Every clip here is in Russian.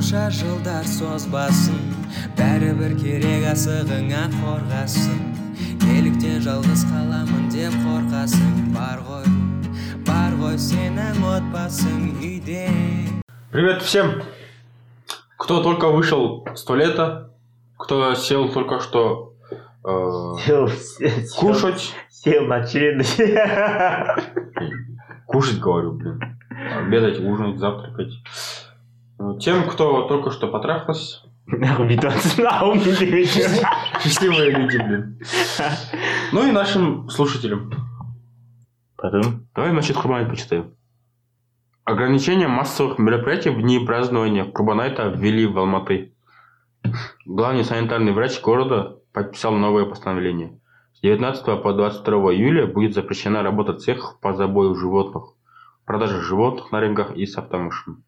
қанша жылдар созбасын бәрібір керек асығыңа қорғасын неліктен жалғыз қаламын деп қорқасың бар ғой бар ғой сенің отбасың үйде Привет всем, кто только вышел с туалета, кто сел только что э, Сел, сел, кушать. сел на член. Кушать, говорю, блин. Обедать, ужинать, завтракать. Тем, кто только что потрахался. Счастливые люди, блин. Ну и нашим слушателям. Потом? Давай, значит, Курбанайт почитаем. Ограничение массовых мероприятий в дни празднования Курбанайта ввели в Алматы. Главный санитарный врач города подписал новое постановление. С 19 по 22 июля будет запрещена работа цехов по забою животных, продаже животных на рынках и с автомашин.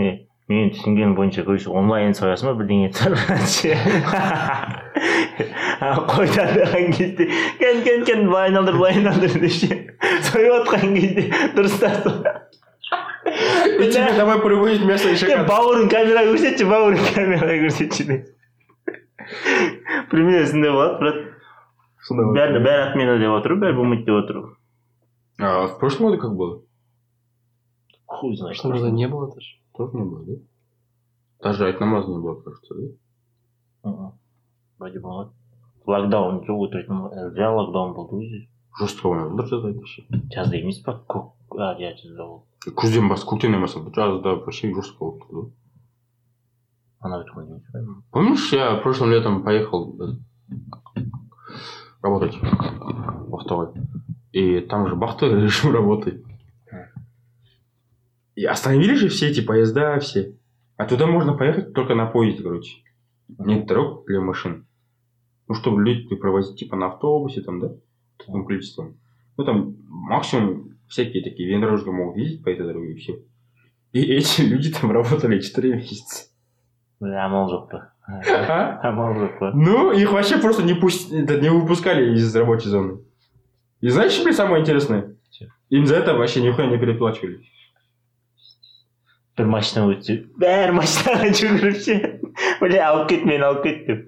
Е, мен түсінгенім бойынша короче онлайн соясың ба бірдеңе ше қойдандаған кезде кән кән кән былай айналдыр былай айналдыр деп ше сояп жатқан кезде дұрыстап И тебе домой привозят мясо и шоколад. бауырың камераға көрсетші бауырың камераға көрсетші деп примерно сондай болады брат бәрі бәрі отмена деп отыр бәрі болмайды деп отыр А в прошлом году как было? хуй знает Что же не было даже? Тоже не было, да? Даже айтнамаз не было, кажется, да? Мгм. вроде болмады локдаун жоқ өтіретін жаңа локдаун болды өзі Жестко ойнады жазда вообще. жазда емес па көк а иә жазда болды күзден бас көктемнен бастап жазда вообще жестко болып тұрды ғой. ана өткен емес па Помнишь, я прошлым летом поехал э, работать в Ақтоғай. И там же бахты режим работы. и остановили же все эти поезда, все. А туда можно поехать только на поезде, короче. Нет дорог для машин. Ну, чтобы люди провозить типа на автобусе, там, да? Таким количеством. Ну, там максимум всякие такие внедорожники могут ездить по этой дороге и все. И эти люди там работали 4 месяца. бля амал жоқ па А? амал жоқ па Ну, их вообще просто не, пусть... не выпускали из рабочей зоны. И знаешь, что самое интересное? Им за это вообще нихуя не переплачивали бір машина өтсе бәрі машинаға жүгіріп ше бля алып кет мені алып кет деп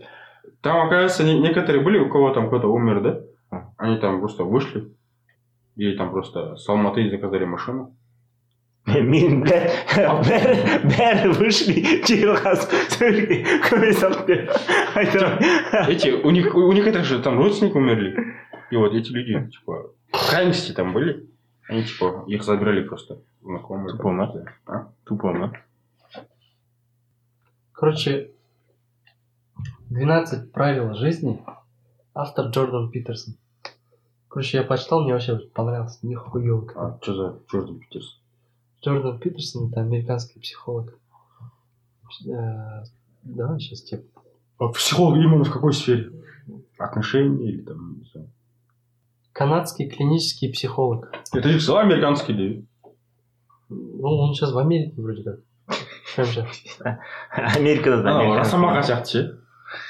Там, оказывается, не- некоторые были, у кого там кто-то умер, да? А. Они там просто вышли. Или там просто с Алматы заказали машину. мен бля бәрі бәрі вышли жер қазып төрге көме салып беріп айтамын Эти, у них, у некоторых же там родственники умерли. И вот эти люди, типа, в крайности там были. они, типа, их забирали просто знакомые. Тупо, ма? А? тупо ма Короче, 12 правил жизни. Автор Джордан Питерсон. Короче, я почитал, мне вообще понравился. Нихуёво. как. А что за Джордан Питерс? Джордан Питерсон это американский психолог. Э, Давай сейчас тебе. А психолог именно в какой сфере? Отношения или там, не знаю. Канадский клинический психолог. Это их все американский, да? Ну, он сейчас в Америке вроде как. Прям сейчас. америкада да А, сияқты ше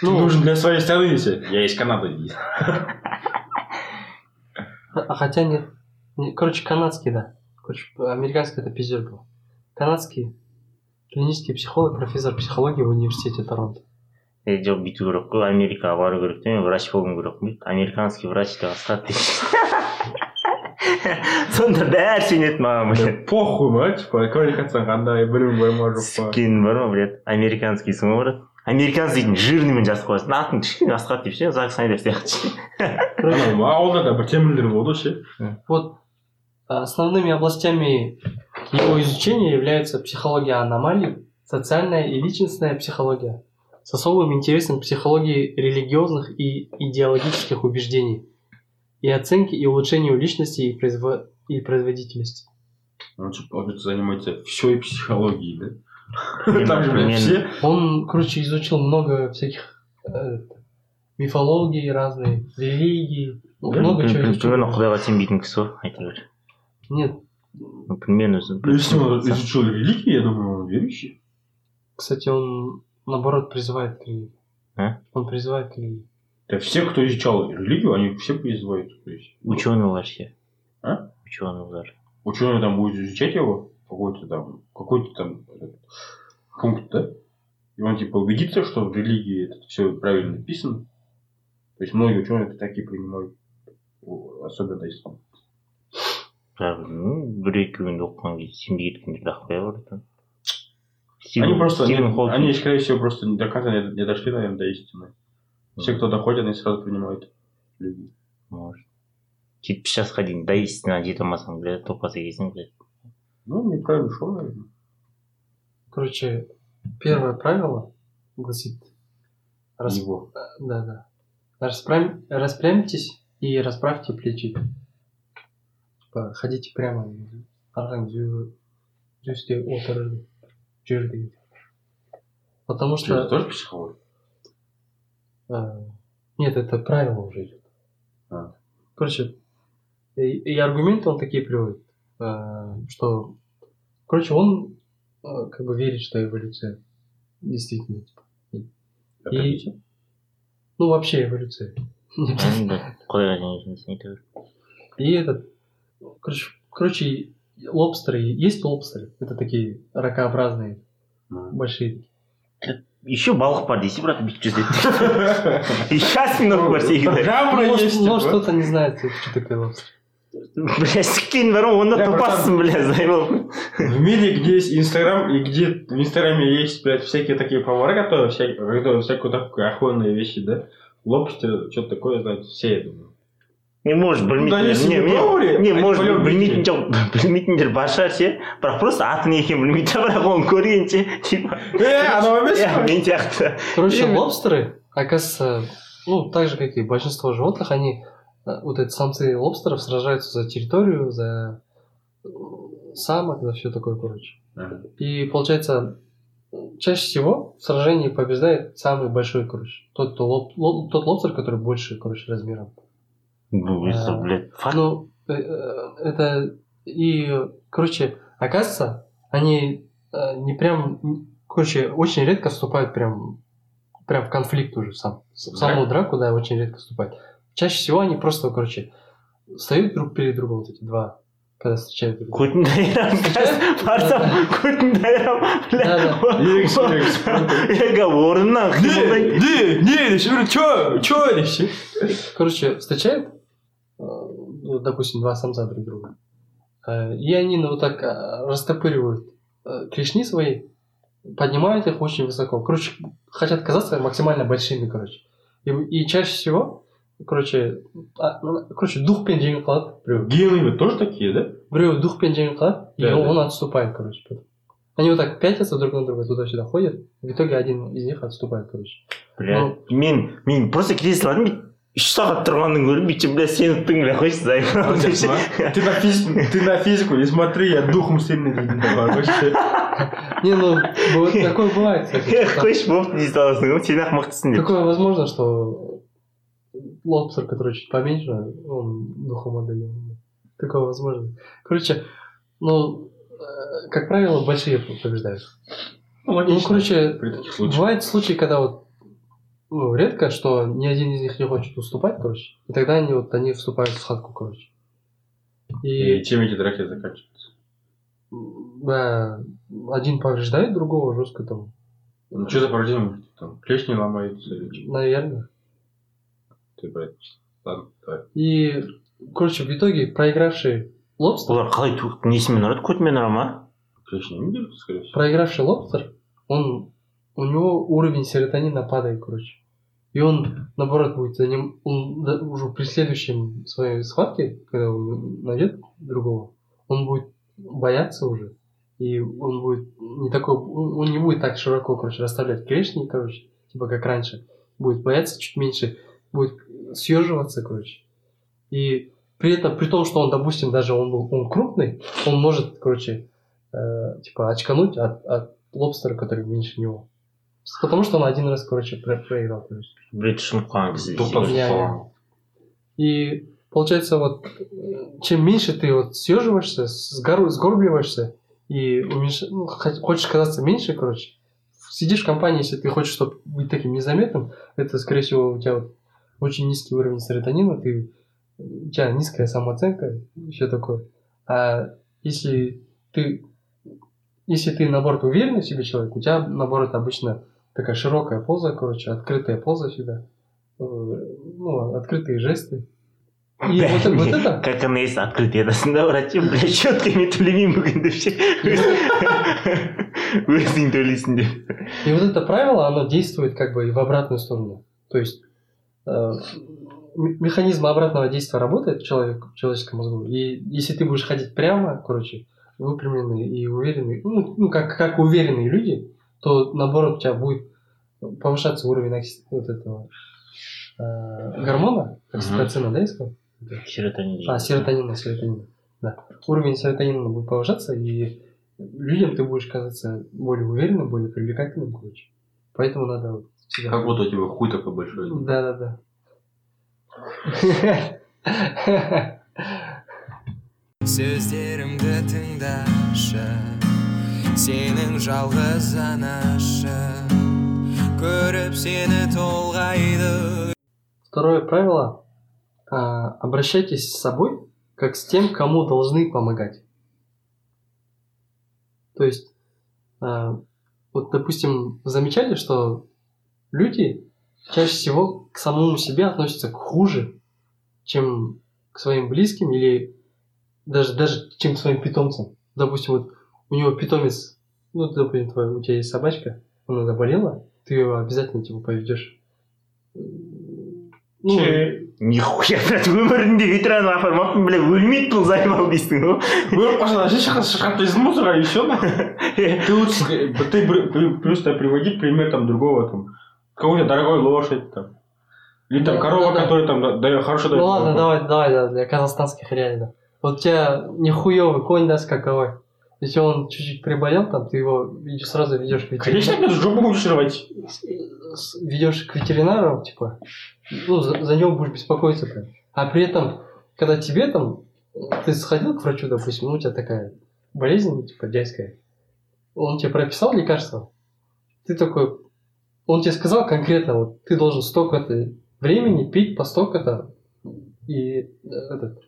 Ты Ну, нужен для своей страны десе я из канады дейді а хотя нет. Не, Короче, канадский, да. Короче, американский это пиздец был. Канадский клинический психолог, профессор психологии в университете Торонто. Е жоқ бүйту керек қой америкаға бару керек те мен врач болуым керек қой американский врач деп асқат деп сонда бәрі сенеді маған блядь похуй ма типа квалификацияң қандай білімің бар ма жоқ па сікенің бар ма блядь американскийсің ғой брат американец дейтін жирныймен жазып қоясың атың кішкене асқат деп ше зак снайдер сияқты ше Ана, ауылдарда бір темірлер болды ғой ше Вот основными областями его изучения являются психология аномалий, социальная и личностная психология, с особым интересом к психологии религиозных и идеологических убеждений и оценки и улучшению личности и, произво- и производительности. он что получается занимается всей психологией да так же блядь Мен- все Он, короче, изучил много всяких э, мифологии разные, религии, ну, много чего изучил. примерно құдайға сенбейтін кісі ғой айта бер Нет, Ну, примерно Ну, если он изучил религии я думаю он верующий кстати, он наоборот призывает к религии. А? Он призывает к религии. да все кто изучал религию они все призывают то есть ученыйлар ше А? ученыйлар ученый там будет изучать его какой-то там какой-то там этот, пункт, да? И он типа убедится, что в религии это все правильно написано. То есть многие ученые это так и принимают. О, Особенно если Бірақ, ну, бір екеуінде оқыған кезде сенбей кеткендерді ақ қоя берді Они просто, Стивен они, Хокинг. они, скорее всего, просто до конца не, не дошли, наверное, до истины. Все, кто доходит, они сразу принимают религию. может жетпіс жасқа дейін до истина жете алмасаң блядь топаса келсең блядь Ну, неправильно шел, наверное. Короче, первое правило гласит... рас- Его. Да, да. Распрям- Распрямьтесь и расправьте плечи. Типа, ходите прямо. Арқан зю- зюсте Жүрді. Потому Что, это тоже психология? э, Нет, это правило уже идет. А. Короче, и, и аргументы он такие приводит, э, что, короче, он э, как бы верит, что эволюция действительно, типа, Это И- видите? ну вообще эволюция. Бер И этот, короче, короче, лобстеры, есть лобстеры, это такие ракообразные, Ну. большие. еще балық бар десе бірақ бүйтіп жүзеді еще осьминог бар секілді Жабра Ну, может, есть, может, типа. кто-то не знает, что такое лобстер. бля сіккен бар ғой онда Бля, топассың бля зай болып В мире, где есть Инстаграм, и где в Инстаграме есть, блядь, всякие такие повара, которые всякие, которые всякую такую охуенные вещи, да? Лобстер, что-то такое знают все, я думаю. не может Ну, да, білмейтіндер если не вы не пробовали, не они может по-любому білмейтін видите. жоқ білмейтіндер бар шығар ше бірақ просто аты не екенін білмейді бірақ оны көргенше типа Э, оно иә вместе? мен сияқты Короче, Именно. лобстеры, оказывается, ну, так же, как и большинство животных, они, э, вот эти самцы лобстеров сражаются за территорию, за э, самок, за все такое, короче. Ага. И получается, чаще всего в сражении побеждает самый большой, короче. Тот, кто лоб- лоб- тот лобстер, который больше, короче, размером. ну это, блядь факт Ну, э, э, это и, короче, оказывается, они э, не прям, короче, очень редко вступают прям, прям в конфликт уже сам, в саму драку, да, очень редко вступают. Чаще всего они просто, короче, встают друг перед другом, вот эти два, когда встречают друг друга. көтін дайрам барсам көтін дайрам Да, Ерекше, ерекше. эго орнынан қимылдай не, не, чё, чё? Короче, встречают, ну, допустим, два самца друг друга, э, и они ну, вот так э, растопыривают э, клешни свои, поднимают их очень высоко. Короче, хотят казаться максимально большими, короче. И, и чаще всего, короче, а, ну, короче, духпен жеңіп қалады біреу. Гены тоже такие, да? Біреу духпен жеңіп қалады, и Да, он, да. он отступает, короче. потом. Они вот так пятятся друг на друга, туда-сюда ходят. В итоге один из них отступает, короче. бля мен мен просто кете салдым бүйтіп үш сағат тұрғаннан гөрі бүйтіп бля сен ұттың бля қойшы займ Ты на физику, ты на физику не смотри, я духом сильный вообще. Не, ну, вот такое бывает, қойшы болды дей саласың ғой сен ақ мықтысың деп Такое возможно, что лобстер, который чуть поменьше, он духом отдален. Такое возможно. Короче, ну, э, как правило, большие побеждают. Ну, короче, При таких случаях. бывают случаи, когда вот ну, редко, что ни один из них не хочет уступать, короче. И тогда они вот они вступают в схватку, короче. И, И чем эти драки заканчиваются? да, один повреждает другого жестко там, Ну, что за повреждение? Там клешни ломаются или что? наверное. Ты, блядь, ладно, давай. И, короче, в итоге проигравший лобстер олар қалай несімен ұрады көтімен ұра ма Клешни не держат, скорее всего. проигравший лобстер, он, у него уровень серотонина падает, короче. И он, наоборот, будет за ним, он уже при следующем своей схватке, когда он найдет другого, он будет бояться уже. И он будет не такой, он не будет так широко, короче, расставлять клешни, короче, типа как раньше. Будет бояться чуть меньше, будет съеживаться, короче. И при этом, при том, что он, допустим, даже он был он крупный, он может, короче, э, типа очкануть от, от лобстера, который меньше него. Потому что он один раз, короче, про- проиграл. Я- қалған. И получается, вот чем меньше ты вот съеживаешься, сгор- сгорбливаешься и уменьш- ну, хо- хочешь казаться меньше, короче, сидишь в компании, если ты хочешь чтобы быть таким незаметным, это, скорее всего, у тебя вот очень низкий уровень серотонина, ты, у тебя низкая самооценка, все такое. А если ты если ты, наоборот, уверенный в себе человек, у тебя, наоборот, обычно такая широкая поза, короче, открытая поза всегда. Э, Ну, открытые жесты. И вот, вот это... Как она есть открытый арасында врачи, блядь, четкими төлемеймін бүгін деп ше. Өзің төлейсің деп. И вот это правило, оно действует как бы и в обратную сторону. То есть э, м- механизм обратного действия работает в, человек, в человеческом мозгу. И если ты будешь ходить прямо, короче, выпрямленный и уверенный, ну, ну, как, как уверенные люди, то наоборот у тебя будет повышаться уровень окси- вот этого э, гормона, окситоцина, да, я сказал? Серотонин. А, серотонина, серотонина. Да. Уровень серотонина будет повышаться, и людям ты будешь казаться более уверенным, более привлекательным, короче. Поэтому надо вот всегда... Как будто у тебя хуй такой большой. Да, да, да. сөздерімді тыңдашы сенің жалғыз анашы көріп сені толғайды Второе правило. а, обращайтесь с собой, как с тем, кому должны помогать. То есть, а, вот, допустим, замечали, что люди чаще всего к самому себе относятся хуже, чем к своим близким или даже, даже чем к своим питомцам. Допустим, вот у него питомец, ну, допустим, твой- у тебя есть собачка, она заболела, ты ее обязательно типа поведешь. Ну, Нихуя, блядь, өмірінде ветеран апармаппын, бля, өлмейді бұл займал дейсің ғой. Вы, пожалуйста, сейчас шагать из мусора и все. Ты лучше, ска- ты при- при- просто приводи пример там другого там. Какой-то дорогой лошадь там. Или там Да, корова, да, да. которая там дает хорошо Ну дает ладно, молоко. давай, давай, да, для казахстанских реалий, да. Вот у тебя нехуевый конь, да, скаковой. Если он чуть-чуть приболел, там, ты его сразу ведешь к Конечно, ветеринару. опять жопу будешь рвать. Ведешь к ветеринару, типа, ну, за, за него будешь беспокоиться прям. А при этом, когда тебе там, ты сходил к врачу, допустим, ну, у тебя такая болезнь, типа, дядьская, он тебе прописал лекарство, ты такой, он тебе сказал конкретно, вот, ты должен столько-то времени пить по столько-то, и э, этот,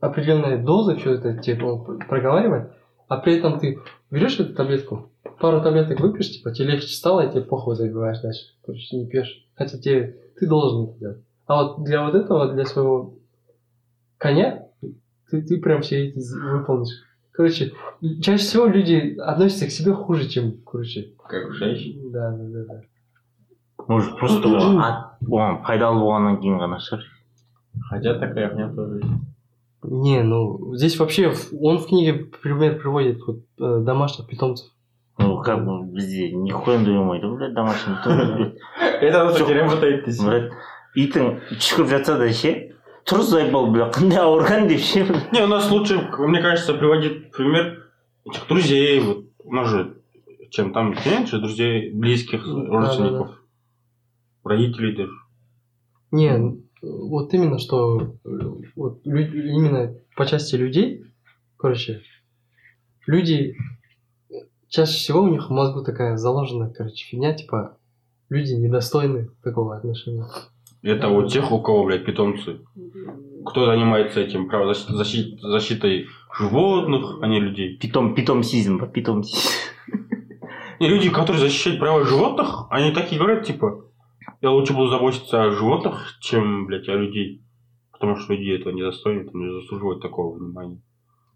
определенные дозы, что это тебе он пр- проговаривает, а при этом ты берешь эту таблетку, пару таблеток выпьешь, типа, тебе легче стало, и тебе похуй забиваешь дальше. Короче, не пьешь. Хотя тебе, ты должен это делать. А вот для вот этого, для своего коня, ты, ты прям все эти выполнишь. Короче, чаще всего люди относятся к себе хуже, чем, короче. Как женщина. Да, да, да, да. Может, просто пайдалы болғаннан кейін ғана шығар. Хотя такая хуйня тоже есть. Не, ну, здесь вообще, в- он в книге пример приводит вот, э, домашних питомцев. Ну, как бы бізде нихуя болмайды блядь, домашний питомец, блядь. Это, кстати, работает здесь. Блядь, итің түшкіріп жатса да ше тұр зайбал бля қандай ауырған деп ше Не, у нас лучше, мне кажется, приводить пример этих друзей. Вот. У нас же, чем там меньше друзей, близких, Да, родственников, родителей даже. Не, вот именно что вот лю- именно по части людей, короче, люди чаще всего у них в мозгу такая заложена, короче, фигня, типа люди недостойны такого отношения. Это у тех, у кого, блядь, питомцы. Кто занимается этим правозащит- защит- защитой животных, а не людей. питом питомсизм питомсизм И люди, которые защищают права животных, они так и говорят, типа, я лучше буду заботиться о животных, чем, блядь, о людей. Потому что люди этого не достойны, там, не заслуживают такого внимания.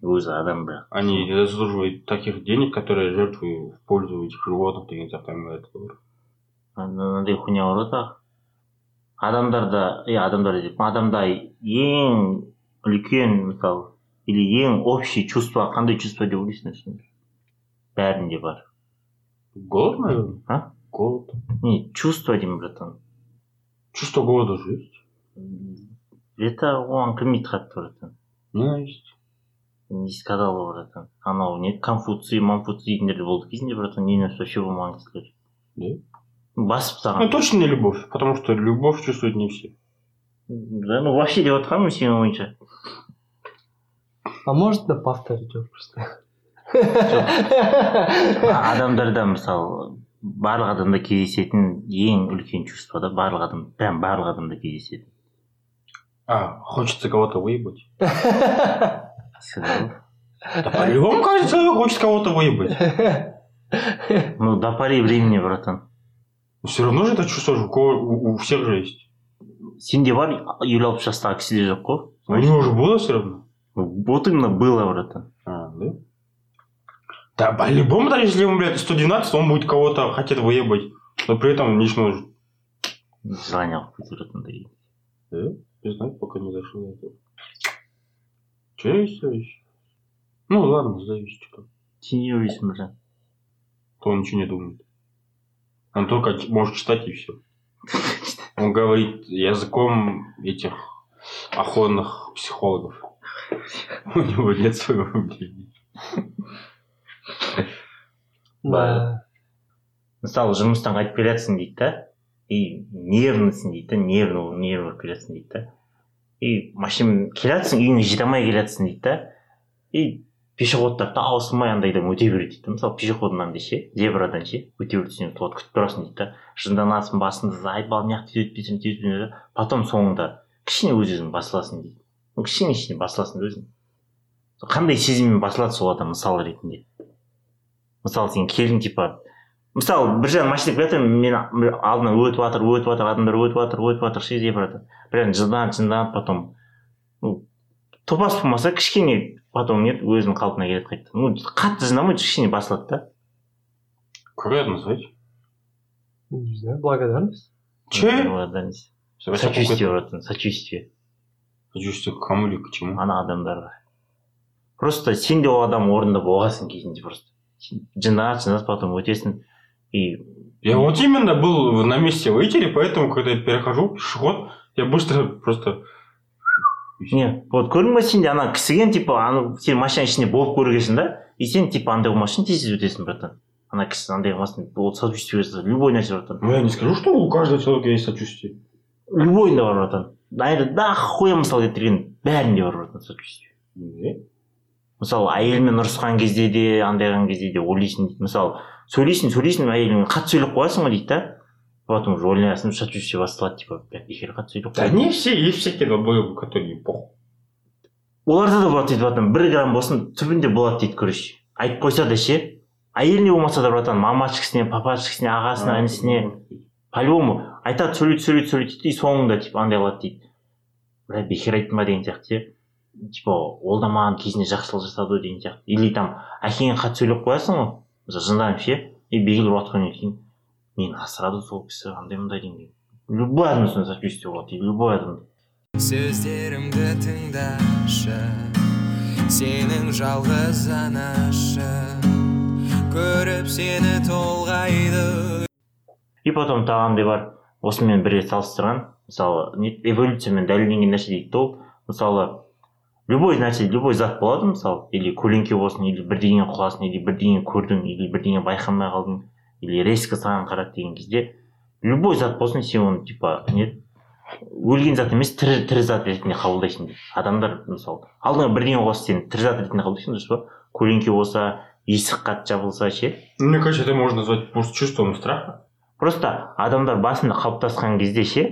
өзі адам бля Они не заслуживают таких денег, которые жертвую в пользу этих животных, деген сияқты әңгімелер айтады. мынандай хуйня бар да адамдарда е адамдар деп адамда ең үлкен мысалы или ең общий чувство қандай чувство деп ойлайсың сендер бәрінде бар Голод, наверное? А? Голод. не чувство деймін братан Чувство голода же есть. это оған кірмейді қатты братан Ненависть. не сказал ғой братан анау не конфуций манфуций дейтіндер де болды кезінде братан ненависть вообще болмаған кісілер Да? басып Ну, тастаған точно не любовь, потому что любовь чувствуют не все. да ну вообще деп жатқанмын сенің ойынша А может да повторить его просто. адамдарда мысалы барлық адамда кездесетін ең үлкен чувство да барлық адам прям барлық адамда кездеседі А, хочется кого-то выебать. Сказал. Да по-любому каждый человек хочет кого-то выебать. Ну, до поры времени, братан. Все равно же это чувство же у, кого- у- всех же есть. сенде бар елу алпыс жастағы кісіде жоқ қой У него уже было все равно. вот именно было братан А, да? Да, по-любому, даже если ему, блядь, 112, он будет кого-то хотеть выебать. Но при этом желание алып кетіп жатқандай Да? Не знаю, пока не дошел до этого. Че я еще? Ну ладно, сен не ойлайсың біржан то он ничего не думает. Он только может читать и все. Он говорит языком этих охотных психологов. У него нет своего мнения. Мысалы жұмыстан қайтып келе дейді да и нервныйсың дейді да нервный нерві болып келе дейді да. И машина келе жатсың үйіңе жете алмай келе дейді да. И пешеходтар таусылмай андайдан өте береді дейді мысалы пешеходынан андай ше зебрадан ше өте береді сен күтіп тұрасың дейді да. Жынданасың басыңды ай бал мына жақта деп. потом соңында кішкене өз өзің басыласың дейді. Кішкене кішкене басыласың өзің. Қандай сезіммен басылады сол адам мысал ретінде? Мысалы сен келдің типа мысалы біржан машина келе жатыр мен алдынан өтіп жатыр өтіп жатыр адамдар өтіп жатыр өтіп жатыр ше деп жатыр біржан жынданып жынданып потом ну топас болмаса кішкене потом нет өзінің қалпына келеді қайтадан ну қатты жындамайды кішкене басылады да Как это назвать? Не знаю, благодарность. Че? благодарность сочувствие братан сочувствие Сочувствие к кому или к чему? ана адамдарға просто сен де ол адам орнында болғансың кезінде просто Сен жынданады жынданады потом өтесің и Я вот именно был на месте выйти, поэтому, когда я перехожу пешеход, я быстро просто... не вот көрдің ба сен де ана кісіген типа ана сен машина ішінде болып көргенсің да и сен типа андай қылмасын тез тез өтесің братан ана кісі андай қылмасын ол сочувствие жасайды любой нәрсе братан Ну, я не скажу, что у каждого человека есть сочувствие. любойында бар братан наверное да хуя мысал келтірген бәрінде бар братан сочувствие Не? Мысалы әйелмен ұрысқан кезде де андай қылған кезде де ойлайсың дейді. Мысалы сөйлейсің сөйлейсің әйеліңмен қатты сөйлеп қоясың ғой дейді да. Потом уже ойланасың сочувствие басталады типа бекер қатты сөйлеп Да не все, есть всякие долбоебы, которые похуй. оларда да болады дейді братан бір грамм болсын түбінде болады дейді короче. Айтып қойса да ше. Әйеліне болмаса да братан мамашкасіне папашкасіне ағасына інісіне по любому айтады сөйлейді сөйлейді сөйлейді дейді и соңында типа андай қылады дейді. Бля бекер айттым ба деген сияқты ше. Типа ол да маған кезінде жақсылық жасады ғой деген сияқты. Или там әкеңе қатты сөйлеп қоясың ғой. Мысалы жынданып ше и белгілі бір уақыт өткеннен кейін мені асырады сол кісі андай мындай деген любой адам үстіне сочувствие болады любой адам сөздерімді тыңдашы сенің жалғыз анашы көріп сені толғайды. И потом тағы андай бар осымен бір рет салыстырған. Мысалы не эволюциямен дәлелденген нәрсе дейді да ол. Мысалы любой нәрсе любой зат болады мысалы или көлеңке болсын или бірдеңе құласын или бірдеңе көрдің или бірдеңе байқамай қалдың или резко саған қарады деген кезде любой зат болсын сен оны типа не өлген зат емес тірі тірі зат ретінде қабылдайсың адамдар мысалы алдыңа бірдеңе қойса сен тірі зат ретінде қабылдайсың дұрыс па? Көлеңке болса есік қатты жабылса ше? Мне кажется, это можно назвать просто чувством страха. просто адамдар басында қалыптасқан кезде ше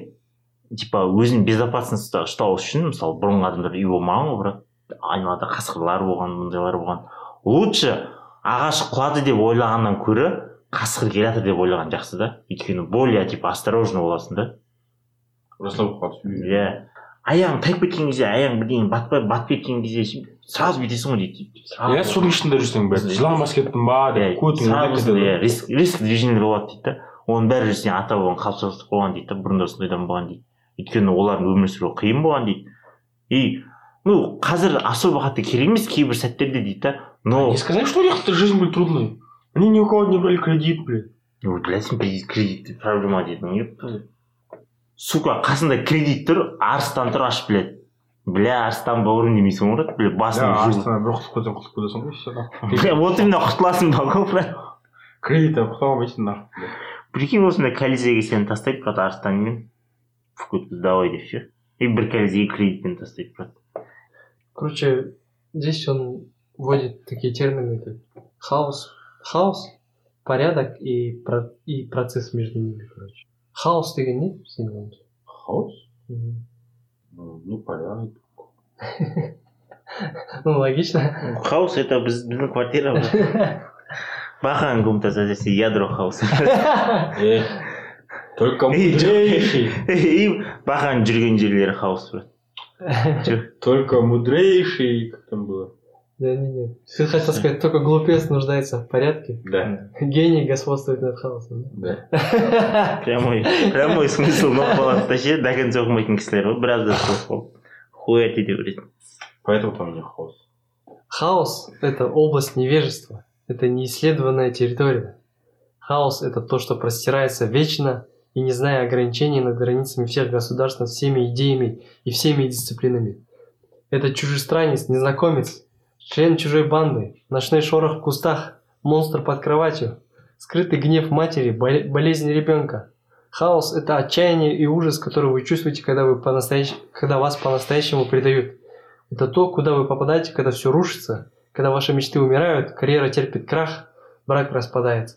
типа өзін безопасностьта ұстау үшін мысалы бұрынғы адамдар үй болмаған ғой брат айналада қасқырлар болған мындайлар болған. Лучше ағаш құлады деп ойлағаннан көрі қасқыр келе жатыр деп ойлаған жақсы да. Өйткені более типа осторожно боласың да. Расслабляться. иә. Аяғың тайып кеткен кезде аяғың бірдеңе батпай батып кеткен кезде сразу бүйтесің ғой дейді. Я соның ішінде жүрсең бәрі жылан басып кеттім ба иә деп көтің сразу иә риск риск движениелер болады дейді да. Оның бәрі сен ата бабаң қалыптастырып қойған дейді да бұрында сондайдан болған дейді. Өйткені олардың өмір сүруі қиын болған дейді. И ну қазір особо қатты керек емес кейбір сәттерде дейді да. Но Не сказать, что у них жизнь была трудной. Они ни у кого не брали кредит, блин. ну білесің кредит проблема дейді не сука қасында кредит тұр арыстан тұр ашып біледі бля арыстан бауырым демейсің ғой брат бля басын бір құтып кетсең құтылып кетесің ғой все Бля, вот именно құтыласың ба ғой брат. Кредит құтыла алмайсың нахуй. прикинь осындай колизейге сені тастайды брат арыстанмен өткіз давай деп ше и бір колизейге кредитпен тастайды брат Короче, здесь он вводит такие термины, как хаос, хаос, порядок и, про- и процесс между ними, короче. Хаос деген не синоним? Хаос? Ну, непорядок. Ну, логично. хаос это біз- біздің квартира бахан здесь ядро хаоса Эх, только И мудрейший, и бахан жүрген жерлері хаос брат только мудрейший, как там было? Да, не, не. Ты хотел сказать, только глупец нуждается в порядке. Да, Гений господствует над хаосом. да. да? прямой прямой смысл ұнап қалады да ше до конца оқымайтын кісілер ғой біразда сол хуят ете береді Поэтому там у них хаос. Хаос – это область невежества. Это неисследованная территория. Хаос – это то, что простирается вечно и не зная ограничений над границами всех государств, над всеми идеями и всеми дисциплинами. Это чужестранец, незнакомец, член чужой банды, ночной шорох в кустах, монстр под кроватью, скрытый гнев матери, боле- болезнь ребенка. Хаос – это отчаяние и ужас, который вы чувствуете, когда, вы по-настоящ- когда вас по-настоящему предают. Это то, куда вы попадаете, когда все рушится, когда ваши мечты умирают, карьера терпит крах, брак распадается.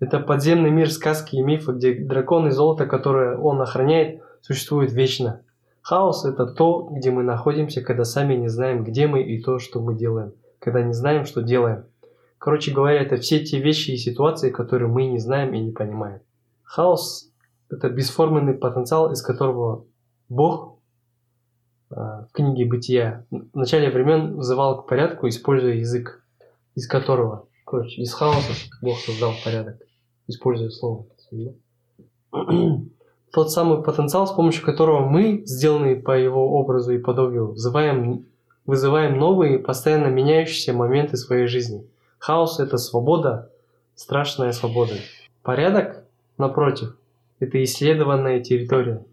Это подземный мир сказки и мифа, где дракон и золото, которое он охраняет, существует вечно. Хаос – это то, где мы находимся, когда сами не знаем, где мы и то, что мы делаем, когда не знаем, что делаем. Короче говоря, это все те вещи и ситуации, которые мы не знаем и не понимаем. Хаос – это бесформенный потенциал, из которого Бог а, в книге «Бытия» в начале времен взывал к порядку, используя язык, из которого, короче, из хаоса Бог создал порядок, используя слово. Тот самый потенциал, с помощью которого мы, сделанные по его образу и подобию, вызываем, вызываем новые, постоянно меняющиеся моменты своей жизни. Хаос – это свобода, страшная свобода. Порядок, напротив, это исследованная территория.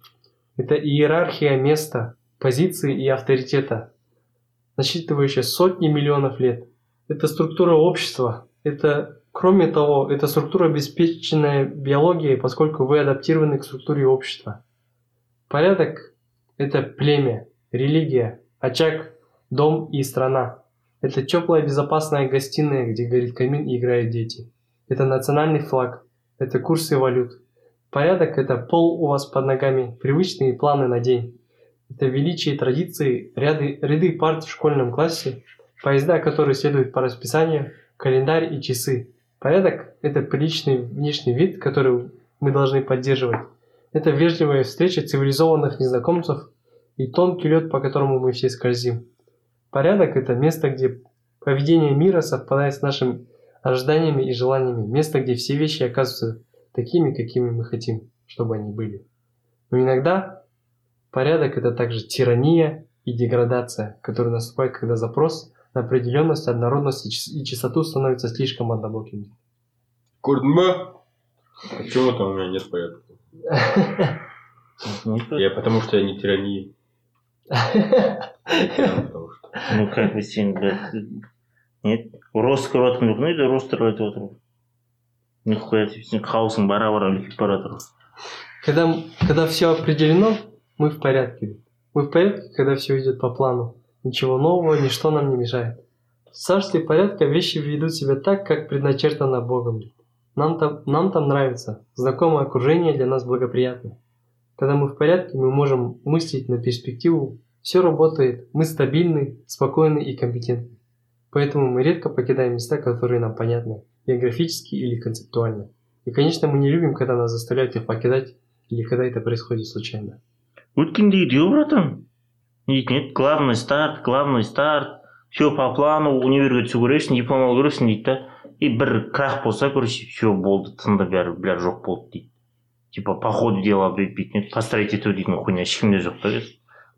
Это иерархия места, позиции и авторитета, насчитывающая сотни миллионов лет. Это структура общества. Это, кроме того, это структура, обеспеченная биологией, поскольку вы адаптированы к структуре общества. Порядок – это племя, религия, очаг, дом и страна. Это теплая безопасная гостиная, где горит камин и играют дети. Это национальный флаг. Это курсы валют. Порядок – это пол у вас под ногами, привычные планы на день. Это величие традиции, ряды, ряды парт в школьном классе, поезда, которые следуют по расписанию, календарь и часы. Порядок – это приличный внешний вид, который мы должны поддерживать. Это вежливая встреча цивилизованных незнакомцев и тонкий лед, по которому мы все скользим. Порядок – это место, где поведение мира совпадает с нашими ожиданиями и желаниями, место, где все вещи оказываются такими, какими мы хотим, чтобы они были. Но иногда порядок – это также тирания и деградация, которая наступает, когда запрос определенность, однородность и и чистоту становится слишком однобоким. Курдма. Почему там у меня нет порядка? Я потому что я не что- ну как вы сен блядь нет рост жоқ не ростер айтып отыр ғой нихуя себе сен хаосың бара бара үлкейіп бара жатыр ғой. Когда, когда все определено, мы в порядке. Мы в порядке, когда все идет по плану. Ничего нового, ничто нам не мешает. В царстве порядка вещи ведут себя так, как предначертано Богом. Нам там, нам там нравится. Знакомое окружение для нас благоприятно. Когда мы в порядке, мы можем мыслить на перспективу. Все работает, мы стабильны, спокойны и компетентны. Поэтому мы редко покидаем места, которые нам понятны, географически или концептуально. И, конечно, мы не любим, когда нас заставляют их покидать, или когда это происходит случайно. өткенде үйде братан не дейтін еді главный старт главный старт. Все по плану универге түсу керексің диплом алу керексің дейді да и бір крах болса короче все болды тынды бәрі бәрі жоқ болды дейді типа по ходу дела бүйтіп построить ету дейтін хуйня ешкімде жоқ та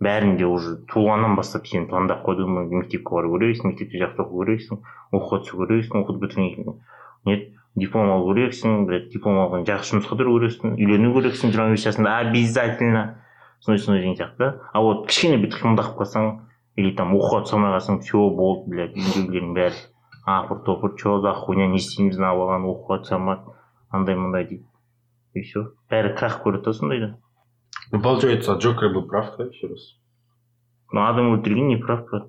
бәрінде уже туғаннан бастап сен пландап қойдың мектепке бару керексің мектепте жақсы оқу керексің оқуға түсу керексің оқуды бітірген нет диплом алу керексің блядь диплом алған жақсы жұмысқа тұру керексің үйлену керексің жиырма бес жасында обязательно. сондай сондай деген сияқты да а вот кішкене бүйтіп қимылдап қалсаң или там оқуға түсе алмай қалсаң все болды блядь үйдегілердің бәрі апыр топыр че за хуйня не істейміз мына баланы оқуға түсе алмады андай мындай дейді и все бәрі крах көреді да сондайда Ну, получается, Джокер был прав, да, еще раз? но адам өлтірген не прав брат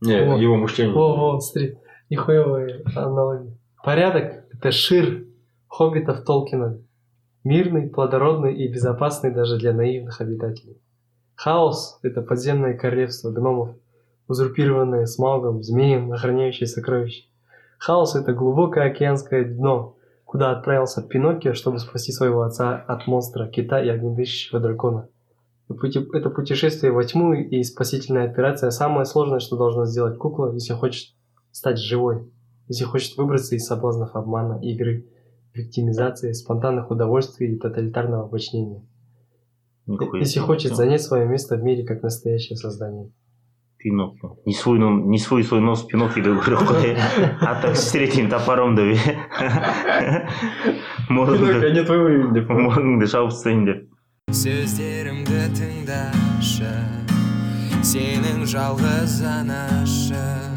Не, Вот. его мышление. Во, во, смотри, нихуевая аналогия. Порядок – это шир хоббитов Толкина. Мирный, плодородный и безопасный даже для наивных обитателей. Хаос – это подземное королевство гномов, узурпированное Смаугом, змеем, охраняющее сокровища. Хаос — это глубокое океанское дно, куда отправился Пиноккио, чтобы спасти своего отца от монстра, кита и огнедышащего дракона. Это путешествие во тьму и спасительная операция самое сложное, что должна сделать кукла, если хочет стать живой, если хочет выбраться из соблазнов обмана, игры, виктимизации, спонтанных удовольствий и тоталитарного подчинения. Нихуя Если себе. хочет занять свое место в мире как настоящее создание. Пиноккио. Не свой, но- не свой свой нос Пиноккио деп көріп қой а так с третьим топором деп иә мұрныңды не твое имя деп мұрныңды шауып тастайын деп сөздерімді тыңдашы сенің жалғыз анашың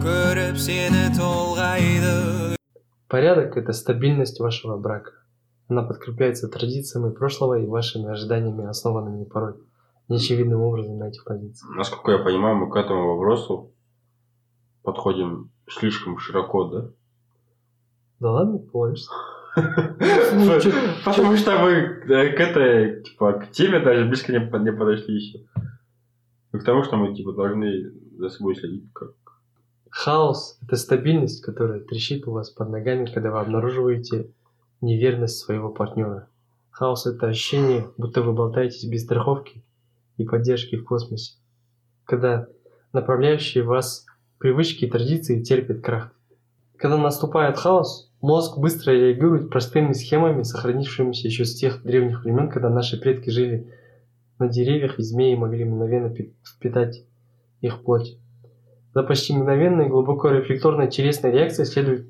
көріп сені толғайды Порядок – это стабильность вашего брака. Она подкрепляется традициями прошлого и вашими ожиданиями, основанными порой неочевидным образом на этих позициях. Насколько я понимаю, мы к этому вопросу подходим слишком широко, да? Да ладно, плавишься. Ну, Потому что мы э, к этой, типа, к теме даже близко не под- не подошли еще. К тому, что мы, типа, должны за собой следить, как... Хаос – это стабильность, которая трещит у вас под ногами, когда вы обнаруживаете неверность своего партнера. Хаос – это ощущение, будто вы болтаетесь без страховки и поддержки в космосе. Когда направляющие вас привычки и традиции терпят крах. Когда наступает хаос, мозг быстро реагирует простыми схемами, сохранившимися еще с тех древних времен, когда наши предки жили на деревьях, и змеи могли мгновенно пи- впитать их плоть. За почти мгновенной, глубоко рефлекторной телесной реакцией следуют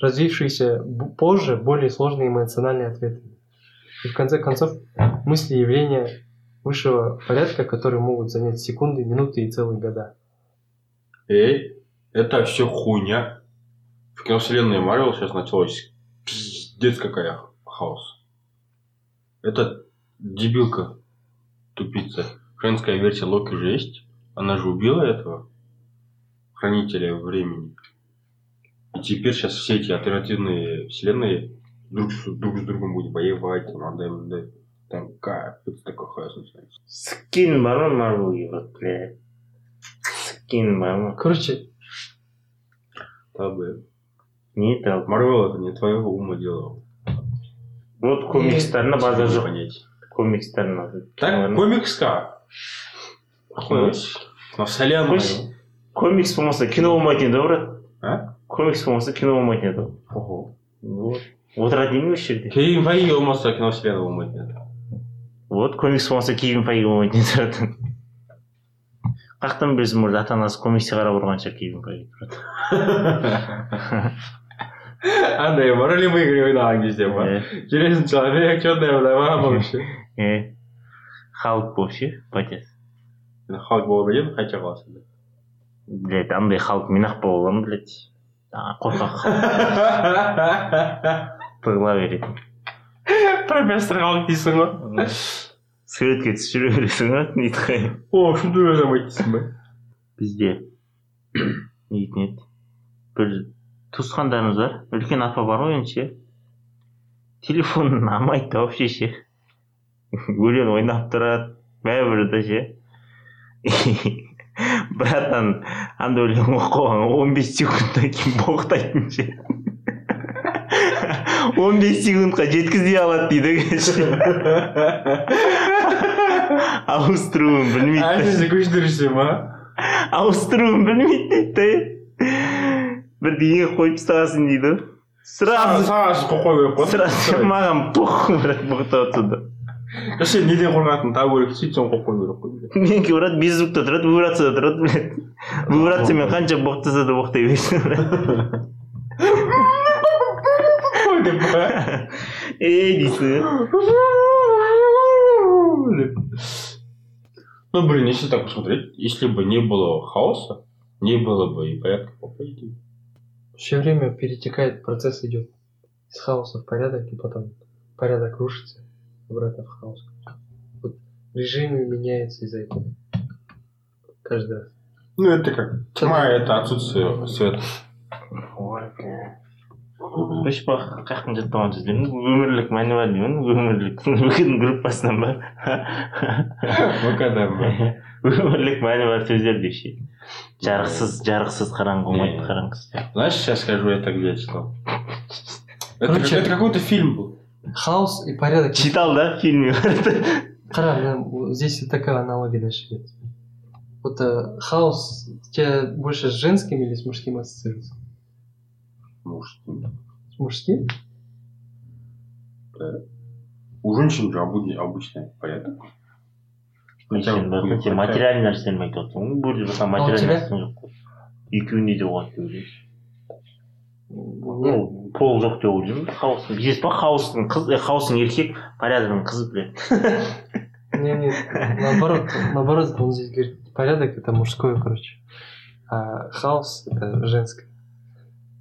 развившиеся позже более сложные эмоциональные ответы. И в конце концов, мысли явления высшего порядка, которые могут занять секунды, минуты и целые года. Эй, это все хуйня. В киновселенной Марвел сейчас началось пиздец какая хаос. Это дебилка, тупица. Женская версия Локи же есть. Она же убила этого хранителя времени. И теперь сейчас все эти альтернативные вселенные друг с, друг с другом будут воевать, там, андай, мындай. Там капец такой хаос начинается. скин бар ма марвелге вот блядь скин бар ма Короче, блин. не это Марвел это не твоего ума дело. вот комикстарында базар жоқ Понять. комикстарында Так, комиксқа. Қойшы. На вселенную. Комикс болмаса кино болмайтын еді ғой брат А? комикс болмаса кино болмайтын еді ғой Ого. вот отыратын едім осы жерде Кевин Файги болмаса кино вселенная болмайтын еді. вот комикс болмаса кевин файги болмайтын еді брат қаяқтан білесің может ата анасы комиксте қарап отырған шығар кевин файги Андай, мы игры ойнаған кезде ма? Железный человек, что-то ойнамаған вообще. халық болып ше батяс Халық болып едім, қанша қаласың? Блять андай халық мен ақ бола аламын блять қорқақ тығыла береді Профессор халық дейсің ғой. суретке түсіп жүре бересің ғой нитқой О, шынды ойнамайды дейсің ба? бізде не дейтін еді бір туысқандарымыз бар үлкен апа бар ғой енді ше телефонын алмайды да вообще ше өлең ойнап тұрады бәрібір де ше братан андай өлең оқып қойғанға он бес секундтан кейін боқтайтын ше он бес секундқа жеткізбей алады дейді ауыстыруын білмейді. Әнесі көшірсем ма? ауыстыруын білмейді дейді. Да бірдеңе қойып тастағансың дейді. Ғой сразу қоқой керек қой. сразу маған похуй брат боқтап отырды да Вообще неден қорқатынын табу керек сөйтсең қоқой керек қой. менікі брат без звукта тұрады вибрацияда тұрады блядь вибрациямен қанша боқтаса да боқтай берсін брат Қой деп па? ей дейсің Деп. Ну, блин, если так посмотреть, если бы не было хаоса, не было бы и порядка по идее. все время перетекает, процесс идет из хаоса в порядок, и потом порядок рушится, обратно в хаос. Вот режимы меняются из-за этого. Каждый раз. Ну, это как тьма, это отсутствие света. ой бля қойшы қай жақтан жаттаған сөздерің өмірлік мәні бар деймін өмірлік вк группасынан ба ВК-дан ба? өмірлік мәні бар сөздер деуші жарықсыз жарықсыз қараңғы болмайды Не. қараңғысы сияқты. Знаешь, сейчас скажу это где я читал. Это, Короче- это какой-то фильм был. Хаос и порядок. читал да в фильме Қара, мына вот здесь вот такая аналогия дальше идет. Вот э, хаос у тебя больше с женским или с мужским ассоциируется? Может, С мужским? у женщин же обыди- обычный порядок. Хотя бы сен бәлкім будет сен хотя- материальный нәрсені айтып отырсың ғой бөліп жатқан А у материальный тебя? нәрсені жоқ қой екеуінде де болады деп ойлайсың Ну, ну пол жоқ деп ойлаймын хаос білесіз ба хаостың қыз е, хаостың еркек порядогын қыз біледі не, не, наоборот, наоборот, он здесь говорит, порядок это мужское, короче. А хаос это женское.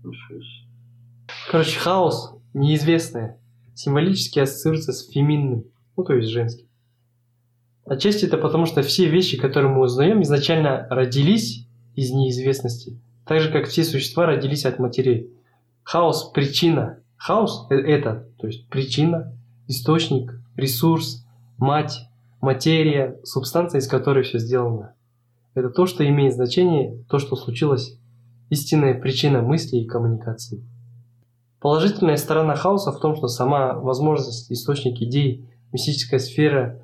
Ничего себе. Короче, хаос неизвестное символически ассоциируется с феминным, ну то есть женским. Отчасти это потому, что все вещи, которые мы узнаем, изначально родились из неизвестности, так же как все существа родились от матерей. Хаос – причина. Хаос – э- это, то есть причина, источник, ресурс, мать, материя, субстанция, из которой все сделано. Это то, что имеет значение, то, что случилось, истинная причина мысли и коммуникации. Положительная сторона хаоса в том, что сама возможность, источник идей, мистическая сфера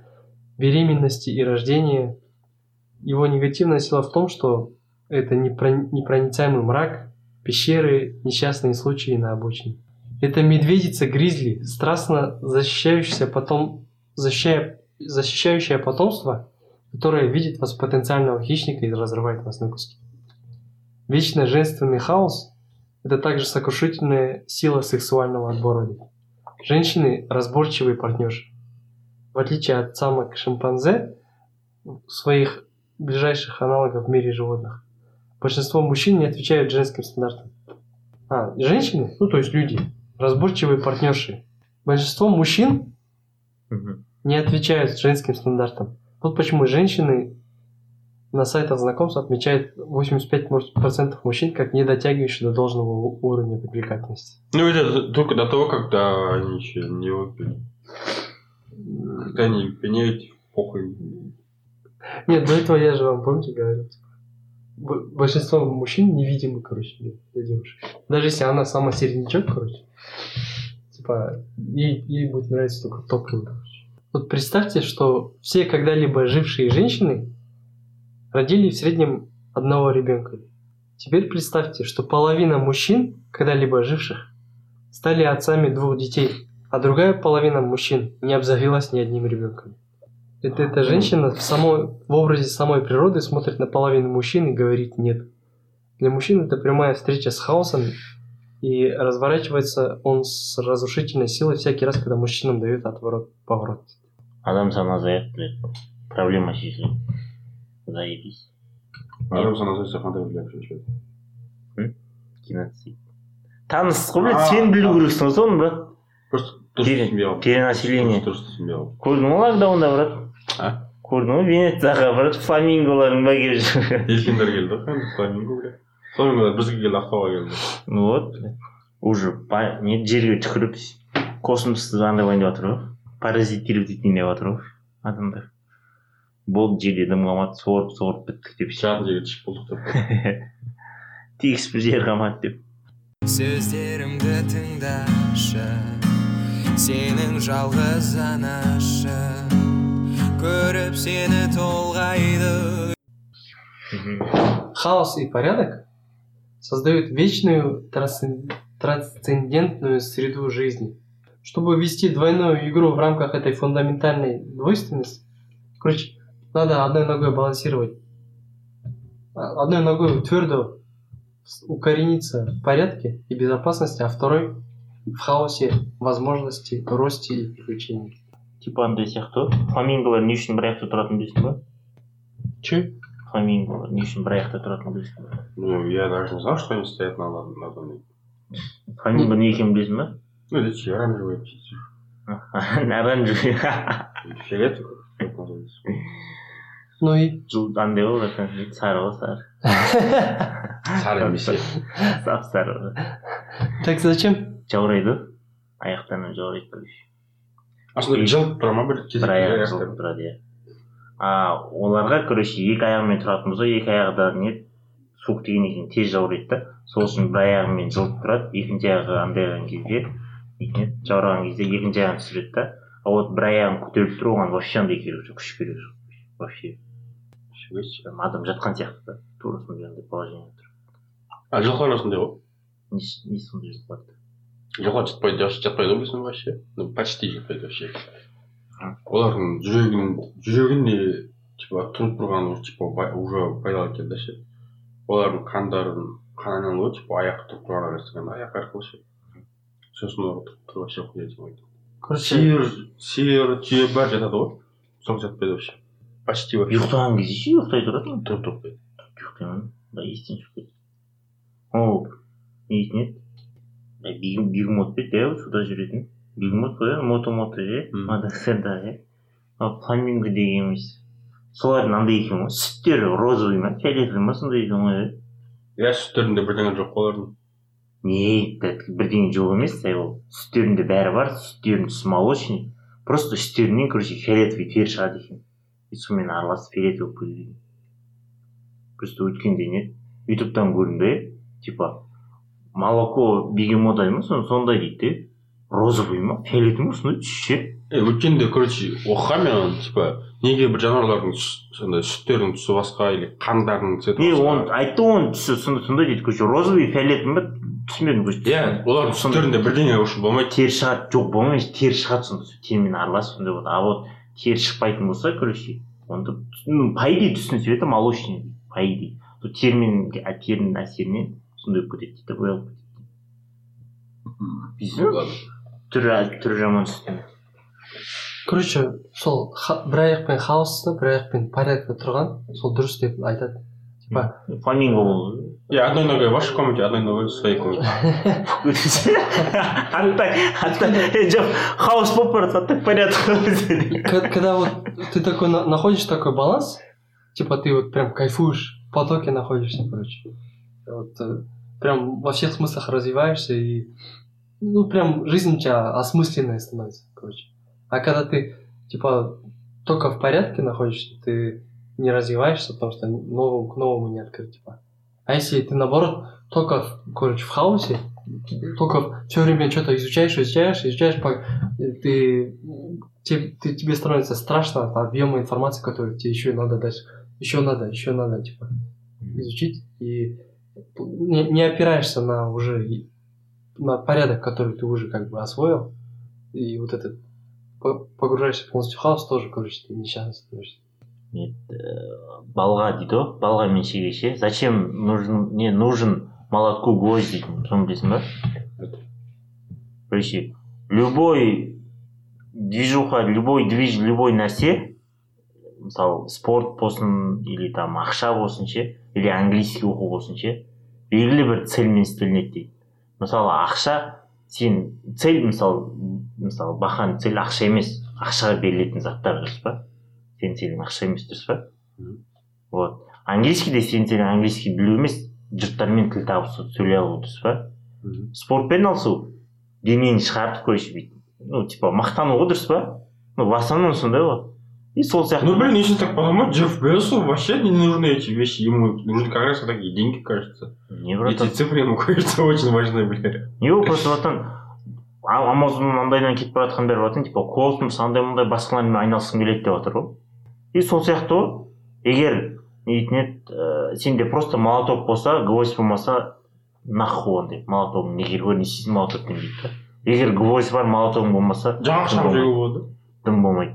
беременности и рождения. Его негативная сила в том, что это непро- непроницаемый мрак, пещеры, несчастные случаи на обочине. Это медведица-гризли, страстно защищающаяся потом, защищая, защищающая потомство, которое видит вас потенциального хищника и разрывает вас на куски. Вечно женственный хаос – это также сокрушительная сила сексуального отбора. Женщины – разборчивые партнерши. В отличие от самок шимпанзе, своих ближайших аналогов в мире животных, большинство мужчин не отвечают женским стандартам. А, женщины, ну то есть люди, разборчивые партнерши. Большинство мужчин не отвечают женским стандартам. Вот почему женщины на сайтах знакомств отмечают 85% мужчин как не дотягивающие до должного уровня привлекательности. Ну, это только до того, когда они еще не выпили. Когда они пьянеют, похуй. Нет, до этого я же вам, помните, говорил, типа, большинство мужчин невидимы, короче, для, девушек. Даже если она сама середнячок, короче, типа, ей, ей будет нравиться только топлинг, короче. Вот представьте, что все когда-либо жившие женщины родили в среднем одного ребенка. Теперь представьте, что половина мужчин, когда-либо живших, стали отцами двух детей, а другая половина мужчин не обзавелась ни одним ребенком. Это эта женщина в, самой, в образе самой природы смотрит на половину мужчин и говорит «нет». Для мужчин это прямая встреча с хаосом, и разворачивается он с разрушительной силой всякий раз, когда мужчинам дают отворот-поворот. адам саны азаяды блядь проблема шешіледі заебись Адам санаса қандай ойлап шешеді геноцид таныс қой блядь А, сен білу а. керексің ғой соны брат Просто то, что Пере- семья. перенаселение. То, что семья. көрдің ғой локдаунда брат А? көрдің ғой венецияға брат фламинголардың ба келіп жүр Дельфиндар келді ғой фламинго бля фламинголар бізге келді ақтауға келді ну вот уже не жерге түкіріп космосты андай қылайын деп жатыр ғой паразитировать етейін деп жатыр ғой адамдар болды жерде дым қалмады сорып сорып біттік деп шығатын жерге тышып болдық деп тегіс бір жер қалмады деп сөздерімді тыңдашы сенің жалғыз анашы көріп сені толғайды Хаос и порядок создают вечную трансцен- трансцендентную среду жизни. Чтобы вести двойную игру в рамках этой фундаментальной двойственности, короче, надо одной ногой балансировать. А, Одной ногой твердо укорениться в порядке и безопасности, а второй в хаосе возможностей, росте и приключений. Типа андай сияқты ғой фламинголар не үшін бір аяқта тұратынын білесің ба? Че? фламинголар не үшін бір аяқта тұратынын білесің ба? Ну, я даже не знал, что они стоят на, на одной. фламинго не екенін білесің ба? Ну, эти оранжевые птицы. оранжевый Или Фиолетовые, как называется. Ну и... андай ғой братан сары ғой сары. Сары емес сап сары ғой Так зачем? жаурайды. Ғой аяқтарынан жаурайды короче. А что, жылып тұра ма бір бір аяғы жылып тұрады иә. А оларға короче екі аяғымен тұратын болса екі аяғы да не суық тигеннен кейін тез жаурайды да. Сол үшін бір аяғымен жылып тұрады екінші аяғы андайған кезде жаураған кезде екінші аяғын түсіреді да. А вот бір аяғын көтеріліп тұру оған вообще андай керек жоқ күш керек жоқ вообще. Адам жатқан сияқты да тура сондай положение тұр а жылқылар осындай ғой не сондай жылқылар жылқылар жатпайды жатпайды ғой білесің вообще? Ну почти жатпайды вообще. Олардың жүрегінің жүрегіне типа тұрып тұрғаны уже типа уже пайдалы екен да ше олардың қандарын қан айналуы типа аяққа тұрып тұрған арасында аяқ арқылы ше сосын олар вообще охуеть короче сиыр сиыр түйе бәрі жатады ғой сол жатпайды вообще. Почти вообще. Ұйықтаған кезде ше ұйықтай тұрады ғой тұрып тұрып ұйықтаймын да естен шығып кетті ол нетін еді Бег- бегемот па еді иә суда жүретін бегемот қой иә мото мото иә мадагаскарда иә ал фламинго дегеніміз солардың андай екен ғой сүттері розовый ма фиолетовый ма сондай екен ғой иә иә сүттерінде бірдеңе жоқ қой олардың не бірдеңе жоқ емес әй ол сүттерінде бәрі бар сүттерінің түсі молочный просто үстерінен короче фиолетовый тер шығады екен и сонымен араласып фиолетовый болып кетеді екен просто өткенде не ютубтан көрдім да типа молоко бегемотай ма сон- сондай дейді де. Розовый ма? Фиолетовый ма? Сондай түсі ше е өткенде короче оқығанмын мен оны типа неге бір жануарлардың сондай сүттерінің түсі басқа или қандарының цветі не басқа? он айтты оның түсі сондай сондай дейді короче розовый фиолетовый ма? Түсінбедім короче. Иә олардың сүттерінде бірдеңе үшін болмайды. Тер шығады жоқ болмайды тер шығады сонда. Термен араласып сондай болады. А вот тер шықпайтын болса короче онда ну по идее түсінің цветі молочный по идее сол термен терінің әсерінен. Сондай болып кетеді дейді боялып кетеді түрі түрі жаман сүттің короче сол бір аяқпен хаосты бір аяқпен порядкта тұрған сол дұрыс деп айтады типа фламинго болды иә одной ногой в вашей комнате одной ногой в своей комнате жоқ хаос болып бара жатса так порядок когда вот ты такой на- находишь такой баланс, типа ты вот прям кайфуешь, в потоке находишься, короче. Вот, э, прям во всех смыслах развиваешься и ну прям жизнь у тебя осмысленная становится, короче. А когда ты типа только в порядке находишься, ты не развиваешься, потому что новому к новому не открыть, типа. А если ты наоборот только, короче, в хаосе, только все время что-то изучаешь, изучаешь, изучаешь, ты, те- ты- тебе становится страшно от объема информации, которую тебе еще надо дальше, еще надо, еще надо, типа, изучить, и не, не опираешься на уже на порядок, который ты уже как бы освоил, и вот этот по- погружаешься полностью в хаос, тоже, короче, ты несчастный становишься. нет э, балға дейді ғой балға мен шеге ше зачем нужен не нужен молотку гвоздь дейтін соны білесің ба короче любой движуха любой движ любой нәрсе мысалы спорт болсын или там ақша болсын ше или английский оқу болсын ше белгілі бір цельмен істелінеді дейді мысалы ақша сен цель мысалы мысалы бақан цель ақша емес ақшаға берілетін заттар дұрыс па? Сенің целің ақша емес дұрыс па? Вот. Английскийде сенің целің английский білу емес жұрттармен тіл табысу сөйлей алу дұрыс па? Спортпен алысу денені шығартып короче бүйтіп ну типа мақтану ғой дұрыс па? Ну в основном сондай ғой. И сол сияқты Ну, блин, если так подумать, Джефф Безосу вообще не нужны эти вещи. Ему нужны как раз такие деньги, кажется. не Эти братан цифры ему, кажется, очень важны, бля. не ол просто братан А- амазоннан андайдан кетіп бара жатқан бәрі братан типа космос андай мындай басқалармен айналысқым келеді деп жатыр ғой и сол сияқты ғой егер не дейтін еді ә, сенде просто молоток болса гвоздь болмаса нахуй ондай молотогың не керегі бар не істейсің молотокпен дейді да егер гвоздь бар молотогың болмаса Жаңа жүруге болмайды. болады. дым болмайды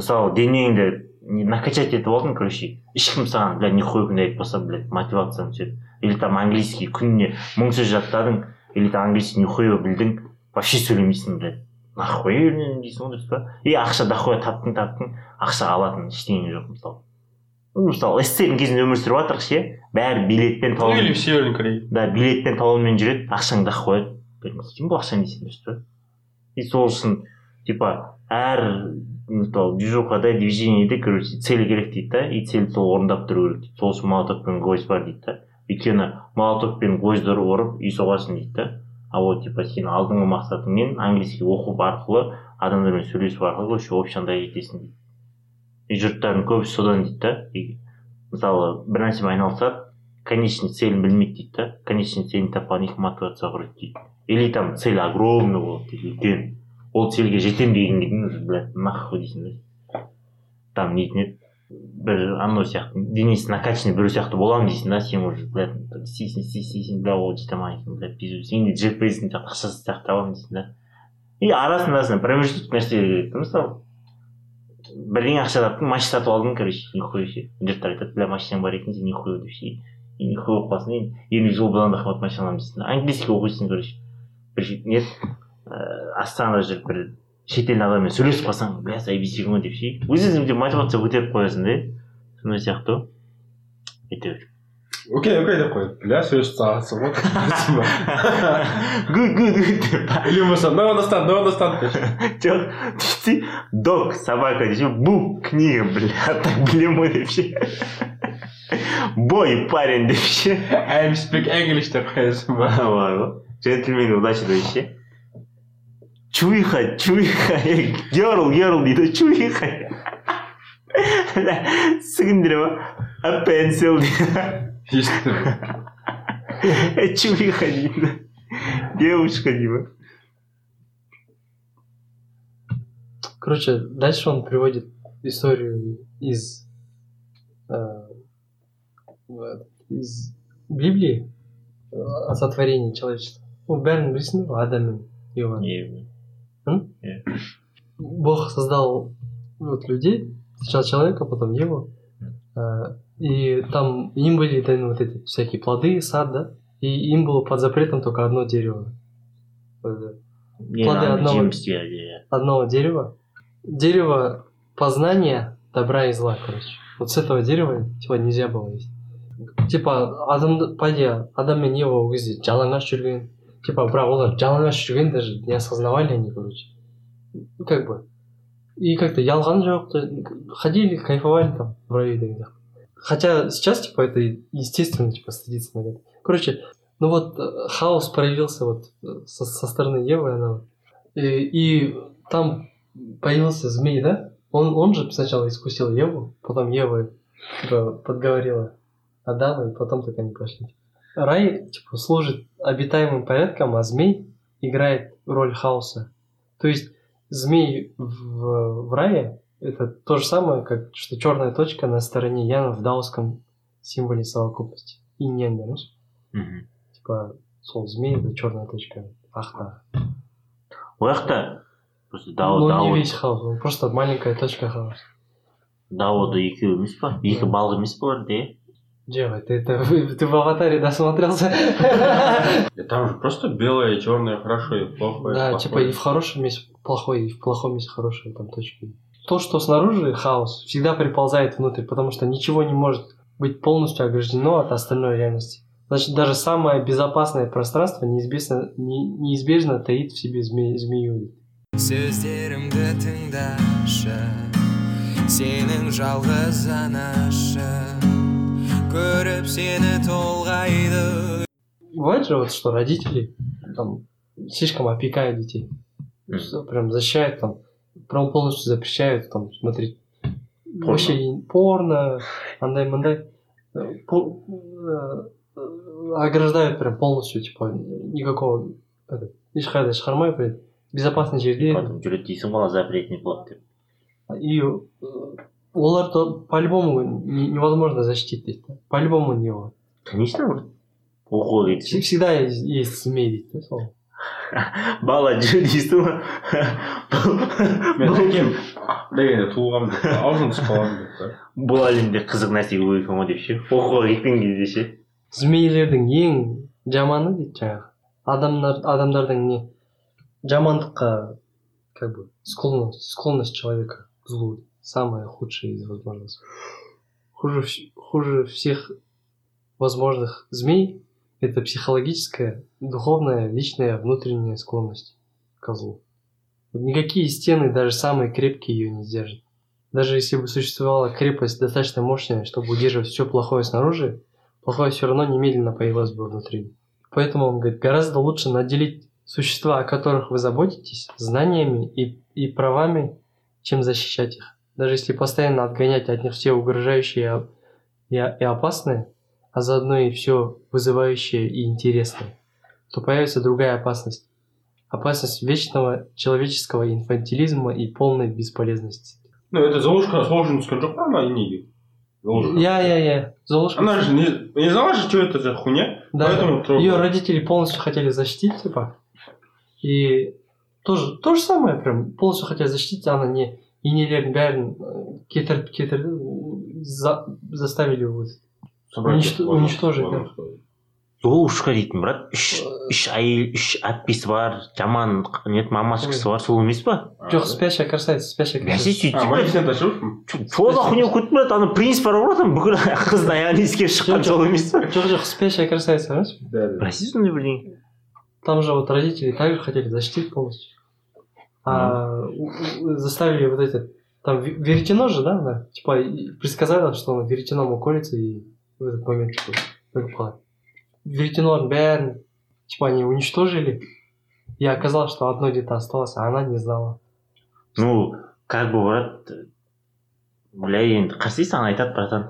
мысалы денеңді не- накачать етіп алдың короче ешкім саған бля нихуя айтпаса блядь мотивацияң түседі или там английский күніне мың сөз жаттадың или там английский нихуя білдің вообще сөйлемейсің блядь. Нахуй үйренемін дейсің ғой дұрыс па? И ақша дохуя таптың таптың ақша алатын ештеңе жоқ мысалы мысалы сссрдің кезінде өмір сүріп жатырық ше бәрі билетпен или талон в Северной Корее. да билетпен талонмен жүреді ақшаң дохуя. Сен бұл ақшаны дейсің дұрыс па? И сол үшін типа әр мысалы движухада движениеде короче цель керек дейді да и цель сол орындап тұру керек дейді сол үшін молоток пен гвоздь бар дейді да өйткені молоток пен гвоздьді ұрып үй соғасың дейді да а вот типа сен алдыңғы мақсатыңмен английский оқу арқылы адамдармен сөйлесу арқылы короче общий андайға жетесің дейді и жұрттардың көбісі содан дейді да мысалы бір нәрсемен айналысады конечный целін білмейді дейді да конечный целін тапқан екі мотивация құрайды дейді или там цель огромный болады дейді үлкен ол цельге жетемін дегенге дейін блядь нахуй дейсің да там не дейтін еді бір анау сияқты денесі накачанный біреу сияқты боламын дейсің да сен уже блядь істейсің істейсің істейсің бля ол жете алмайсың блядь пизду сен де жетпейсің жаңағы ақшасы сияқты табамын дейсің да. И арасында сен промежуток нәрселер да мысалы бірдеңе ақша таптың машина сатып алдың короче нихуя ше жұрттар айтады бля машинаң бар екен сен нихуя деп ше и нихуя болып қаласың енді жыл бұдан да қымбат машина аламын дейсің английский оқисың короче. Бір ше- ыыы астанада жүріп бір шетелдің адаммен сөйлесіп қалсаң бля заебись екен ғой деп ше. Өз өзіңде мотивация көтеріп қоясың да сондай сияқты. Ғой әйтеуір окей окей деп қой бля сөйлесіп тастағансың ғой good good good деп. Или болмаса no understand no understand деп жоқ dog собака десе book книга бля так білемін ғой деп ше boy парень деп ше I'm speak English деп қоясың ба ғой джентльмен удачи деп ше чуиха чуиха герл герл дейді чуиха сігіндіре ма аппенсил дейді естідім чуиха дейді девушка дейді Короче, дальше он приводит историю из, э, вот, из Библии э, о сотворении человечества. Ну, бәрін білесің ғой адам ева Бог создал вот людей, сначала человека, потом Еву. Э, И там им были даны вот эти всякие плоды, сад, да? И им было под запретом только одно дерево. Плоды одного- жемістер иә Одного дерева. Дерево познания добра и зла, короче. Вот с этого дерева типа нельзя было есть. Типа адам по идее адам мен ева ол кезде жалаңаш жүрген типа бірақ олар жалаңаш жүрген даже не осознавали они короче. Ну, как бы. И как-то ялған жоқ то ходили кайфовали там в раю деген хотя сейчас типа это естественно типа стыдиться это короче ну вот э, хаос проявился вот э, со, со стороны Евы она и, и там появился змей да? Он он же сначала искусил Еву потом Ева типа подговорила Адама и потом только они пошли рай типа служит обитаемым порядком а змей играет роль хаоса то есть змей в, в рае это то же самое, как что черная точка на стороне Яна в даосском символе совокупности. И не знаешь? мхм Типа, сол змей это черная точка. Ахта. жақта просто дао ну, дао не весь хаос, он просто маленькая точка хаоса. даода екеу емес па екі балық емес па оларда иә Дева, ты, это, ты в аватаре досмотрелся? И там же просто белое и черное, хорошо и плохо. Да, типа и в хорошем есть плохой, и в плохом есть хорошие там точки. То, что снаружи хаос, всегда приползает внутрь, потому что ничего не может быть полностью ограждено от остальной реальности. Значит, даже самое безопасное пространство неизбежно, не- неизбежно таит в себе зме- змею. сөздерімді тыңдашы сенің жалғыз анашың көріп сені толғайды Бывает же вот, что родители там слишком опекают детей. Что Прям защищают там, прям полностью запрещают там смотреть вообще и порно, андай мандай Э, по- э, ограждают прям полностью, типа, никакого это, ешқайда шығармай блядь, безопасный жерде потом жүреді дейсің ғой ана запретный плод деп и э, оларды по-любому не- невозможно защитить дейді да. по-любому не болады конечно бір оқуға Вс- кетсең всегда есть, змей дейді да сол бала жүр дейсің ғой мен әкем дегенде туылғанмын деп аузым түсіп қалған деп та. бұл әлемде қызық нәрсе көп екен ғой деп ше оқуға кеткен кезде ше змейлердің ең жаманы дейді жаңағы. Адамдар адамдардың не жамандыққа как бы склонность склонность человека к злу. Самое худшее из возможных хуже хуже всех возможных змей это психологическая духовная личная внутренняя склонность к злу никакие стены даже самые крепкие ее не сдержат даже если бы существовала крепость достаточно мощная чтобы удерживать все плохое снаружи плохое все равно немедленно появилось бы внутри. Поэтому он говорит, гораздо лучше наделить существа, о которых вы заботитесь, знаниями и, и правами, чем защищать их. Даже если постоянно отгонять от них все угрожающие и, и опасные, а заодно и все вызывающее и интересное, то появится другая опасность. Опасность вечного человеческого инфантилизма и полной бесполезности. Ну, это Золушка сложно түскен жоқ па ана неге Золушка. Я, я, я. Золушка. Она же не, не знала же, что это за хуйня. Да, поэтому трогала. ее родители полностью хотели защитить, типа. И тоже, то же самое прям, полностью хотели защитить, а она не енелерін бәрін э, кетіріп кетірді за, заставили ладно, уничтожить, золушка дейтін брат. Үш үш әйел үш әпкесі бар жаман не мамашкасы бар сол емес па жоқ спящая красавица спящая красавица. сөйтіп А, брат, Малефисента ашып сол да хуйня болып кетті брат ана принц бар ғой там бүкіл қыздың аяғын иіскеп шыққан жол емес па жоқ жоқ спящая красавица емес білесіз сондай бірдеңе там же вот родители также хотели защитить полностью. а у- у- заставили вот эти там ве- веретено же да она, типа и предсказали что она веретеном уколется и в этот момент типа өліп қалады веретеноның бәрін типа они уничтожили и оказалось что одно где-то осталось а она не знала ну как бы брат бля енді қарсы саған айтады братан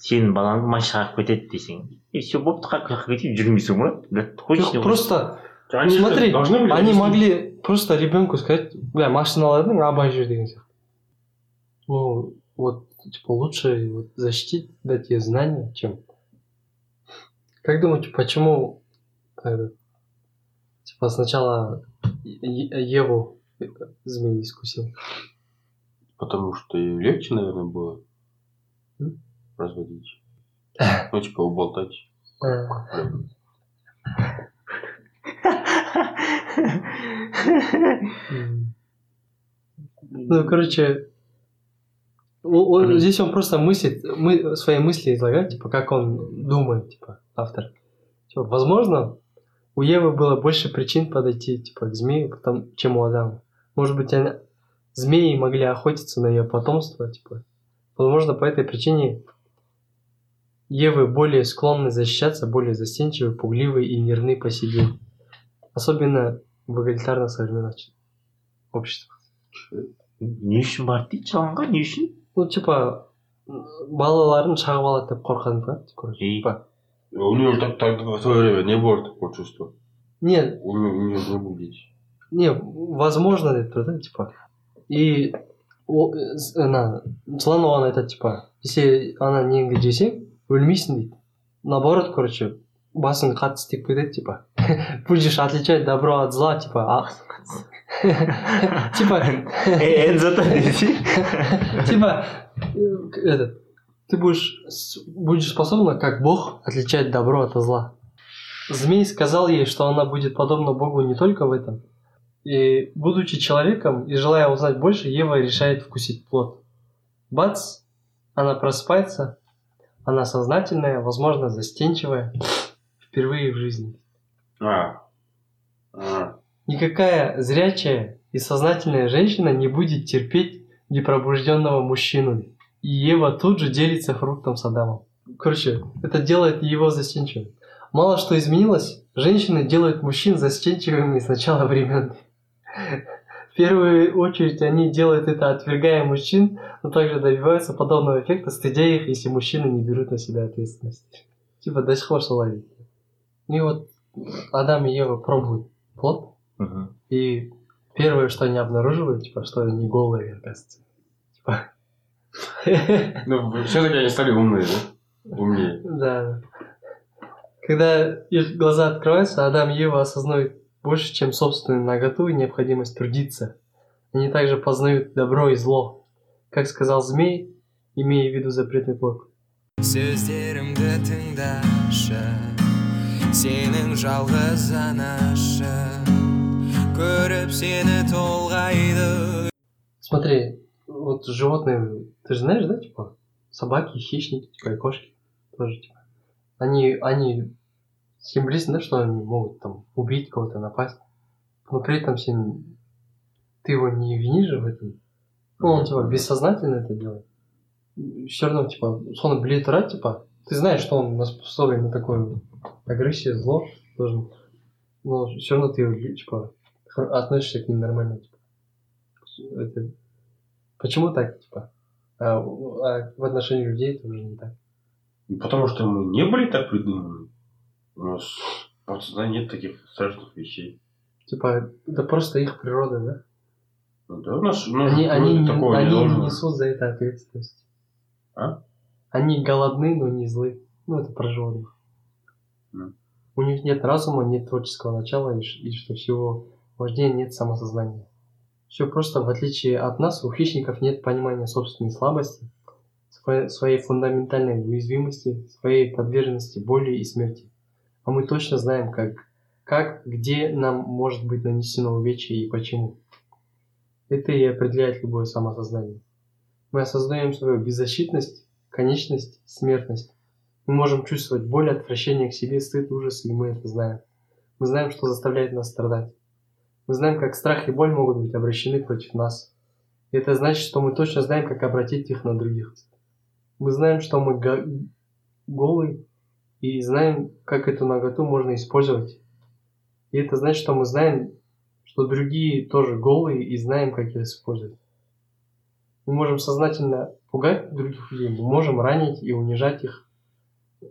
сенің балаңды машина қағып кетеді десең и все болыпты қағып қағып кетейін жүрмейсің брат блядь хочешь не Жоқ, хочешь. просто же смотри должны были они объяснить. могли просто ребенку сказать бля машиналардың абай жүр деген сияқты ну вот типа лучше вот защитить дать ей знания чем как думаете почему э, типа сначала Еву змей искусил Потому что ей легче, наверное, было М? разводить. Ну, типа, уболтать. М. ну короче он- здесь он просто мыслит мы свои мысли излагает типа как он думает типа автор. Типа, возможно у Евы было больше причин подойти типа к змею потом, чем у Адама. Может быть она- змеи могли охотиться на ее потомство типа. Возможно по этой причине Евы более склонны защищаться, более застенчивы, пугливы и нервны по себе. Особенно в эгалитарно современных ч- обществах. не үшін барды дейді жалаңға не үшін Ну, типа, балаларын шағып алады деп қорқады да? короче, И? типа. У нее так, так в свое время не было такого чувства. Нет, У не было дети. не, возможно, деп тұр да, типа. И ана жылан оған айтады типа если ана неңді жесең өлмейсің дейді наоборот короче басың қатты істеп кетеді типа будешь отличать добро от зла типа а- типа энзо десе типа э, этот ты будешь будешь способна как бог отличать добро от зла. Змей сказал ей что она будет подобна богу не только в этом. И будучи человеком и желая узнать больше ева решает вкусить плод. Бац! Она просыпается. Она сознательная возможно застенчивая. Впервые в жизни А. А. Никакая зрячая и сознательная женщина не будет терпеть непробужденного мужчину. И Ева тут же делится фруктом с Адамом. Короче, это делает его застенчивым. Мало что изменилось, женщины делают мужчин застенчивыми с начала времен. В первую очередь они делают это, отвергая мужчин, но также добиваются подобного эффекта, стыдя их, если мужчины не берут на себя ответственность. Типа до сих пор соловит. И вот Адам и Ева пробуют плод, Мгм. и первое, что они обнаруживают, типа, что они голые, оказывается. Типа. Ну, все-таки они стали умные, да? Умнее. Да. Когда их глаза открываются, Адам и Ева осознают больше, чем собственную наготу и необходимость трудиться. Они также познают добро и зло. Как сказал змей, имея в виду запретный плод. сөздерімді тыңдашы сенің жалғыз анашы көріп сені толғайды Смотри, вот животные, ты же знаешь, да, типа, собаки, хищники, типа, и кошки тоже, типа, они, они символизм, да, что они могут там убить кого-то, напасть, но при этом всем ты его не винишь же в этом. Ну, он, типа, бессознательно это делает. Все равно, типа, соны біле тұра, типа, ты знаешь, что он способен на такую агрессию, зло должен, но все равно ты, типа, относишься к ним нормально, типа. Это... Почему так, типа? А, а в отношении людей это уже не так. Ну, Потому что мы не были так придуманы. У нас подсознании нет таких страшных вещей. Типа, это просто их природа, да? Ну да, у нас, у нас Они, они, такого они не не несут за это ответственность. А? Они голодны, но не злы. Ну, это про животных. Ну. У них нет разума, нет творческого начала, и, и что всего важнее, нет самосознания. Все просто, в отличие от нас, у хищников нет понимания собственной слабости, своей фундаментальной уязвимости, своей подверженности боли и смерти. А мы точно знаем, как, как, где нам может быть нанесено увечье и почему. Это и определяет любое самосознание. Мы осознаем свою беззащитность, конечность, смертность. Мы можем чувствовать боль, отвращение к себе, стыд, ужас, и мы это знаем. Мы знаем, что заставляет нас страдать. Мы знаем, как страх и боль могут быть обращены против нас. И это значит, что мы точно знаем, как обратить их на других. Мы знаем, что мы го- голы, и знаем, как эту наготу можно использовать. И это значит, что мы знаем, что другие тоже голые, и знаем, как их использовать. Мы можем сознательно пугать других людей, мы можем ранить и унижать их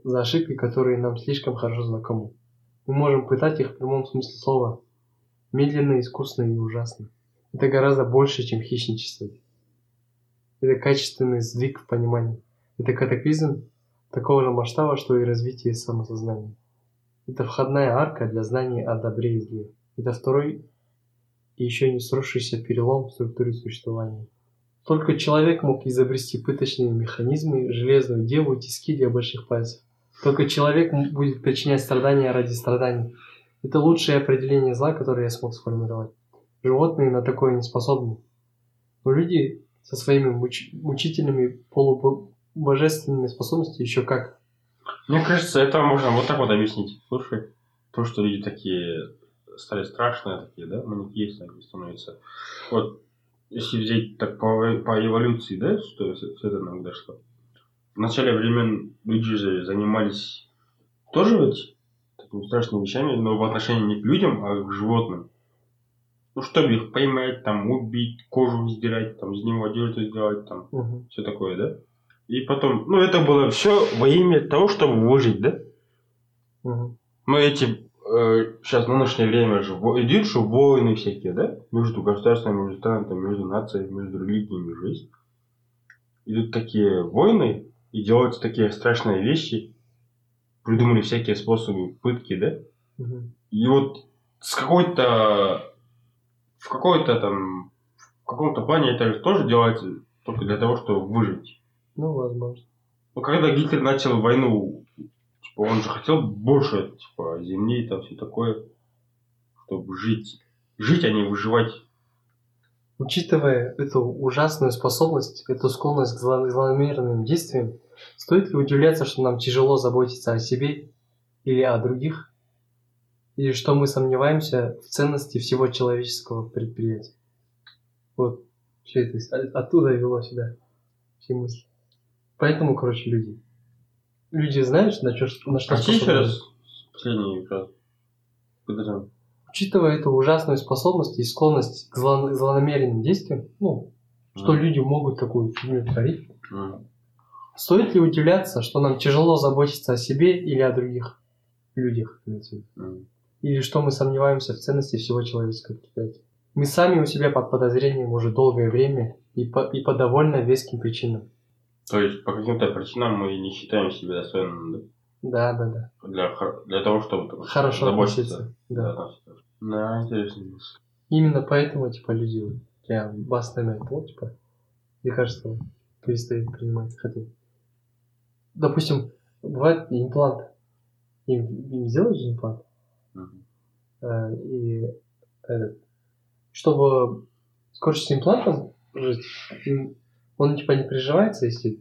за ошибки, которые нам слишком хорошо знакомы. Мы можем пытать их в прямом смысле слова. Медленно, искусно и ужасно. Это гораздо больше, чем хищничество. Это качественный сдвиг в понимании. Это катаклизм такого же масштаба, что и развитие самосознания. Это входная арка для знаний о добре и зле. Это второй и еще не сросшийся перелом в структуре существования. Только человек мог изобрести пыточные механизмы, железную деву тиски для больших пальцев. Только человек будет причинять страдания ради страданий. Это лучшее определение зла, которое я смог сформировать. Животные на такое не способны. Но люди со своими муч- мучительными полубожественными способностями еще как. Мне кажется, это можно вот так вот объяснить. Слушай, то, что люди такие стали страшные такие, да, они становятся. Вот, если взять так по, по эволюции, да, что все это нам дошло. В начале времен люди же занимались тоже ведь такими страшными вещами, но в отношении не к людям, а к животным. Ну, чтобы их поймать, там, убить, кожу сдирать, там, из него одежду сделать, там, Мгм. все такое, да? И потом, ну, это было все во имя того, чтобы выжить, да? Мгм. Ну, эти, сейчас в нынешнее время же идут же войны всякие, да? Между государствами, между странами, между нациями, между религиями есть. Идут такие войны, и делаются такие страшные вещи. Придумали всякие способы пытки, да? Мгм. И вот с какой-то... В какой-то там... В каком-то плане это же тоже делается только для того, чтобы выжить. Ну, возможно. Ну, когда Гитлер начал войну, типа, он же хотел больше, типа, земли и там все такое, чтобы жить. Жить, а не выживать. Учитывая эту ужасную способность, эту склонность к зло- злонамеренным действиям, стоит ли удивляться, что нам тяжело заботиться о себе или о других? Или что мы сомневаемся в ценности всего человеческого предприятия? Вот, все это оттуда вело сюда все мысли. Поэтому, короче, люди. Люди знают, на, чё, на что Прости еще способны. раз последний. Подожди. Учитывая эту ужасную способность и склонность к зло- злонамеренным действиям, ну, что Мгм. люди могут такую фигню творить, М. стоит ли удивляться, что нам тяжело заботиться о себе или о других людях? М. Или что мы сомневаемся в ценности всего человеческого предприятия? Мы сами у себя под подозрением уже долгое время и по, и по довольно веским причинам. То есть, по каким-то причинам мы не считаем себя достойным да? Да, да, да. для, для того, чтобы там, Хорошо относиться. Да. относиться. Да, интересно. Именно поэтому, типа, люди прям бас намек, вот, типа, мне кажется, перестают принимать хотя. Допустим, бывает имплант. Им, им сделают же имплант. Мгм. э, и этот, чтобы скорчить имплантом жить, им- он типа не приживается, если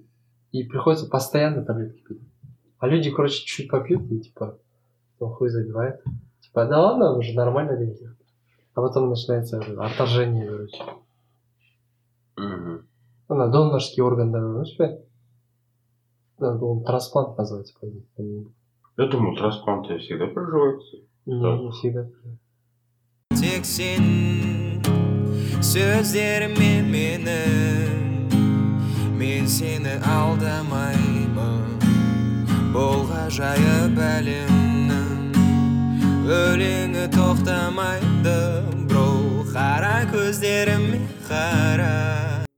и приходится постоянно таблетки пить. А люди, короче, чуть-чуть попьют и типа ну, хуй забивает. Типа, да ладно, уже нормально деньги. А потом начинается отторжение, короче. Мгм. Ну, на донорский орган, да, ну, типа, ну, он трансплант называется, по Я думаю, транспланты всегда проживаются. не, Да. не всегда. тек сен сөздерімен мені мен сені алдамаймын. Бұл ғажайып әлемнің өлеңі тоқтамайды. Бро қара көздеріме қара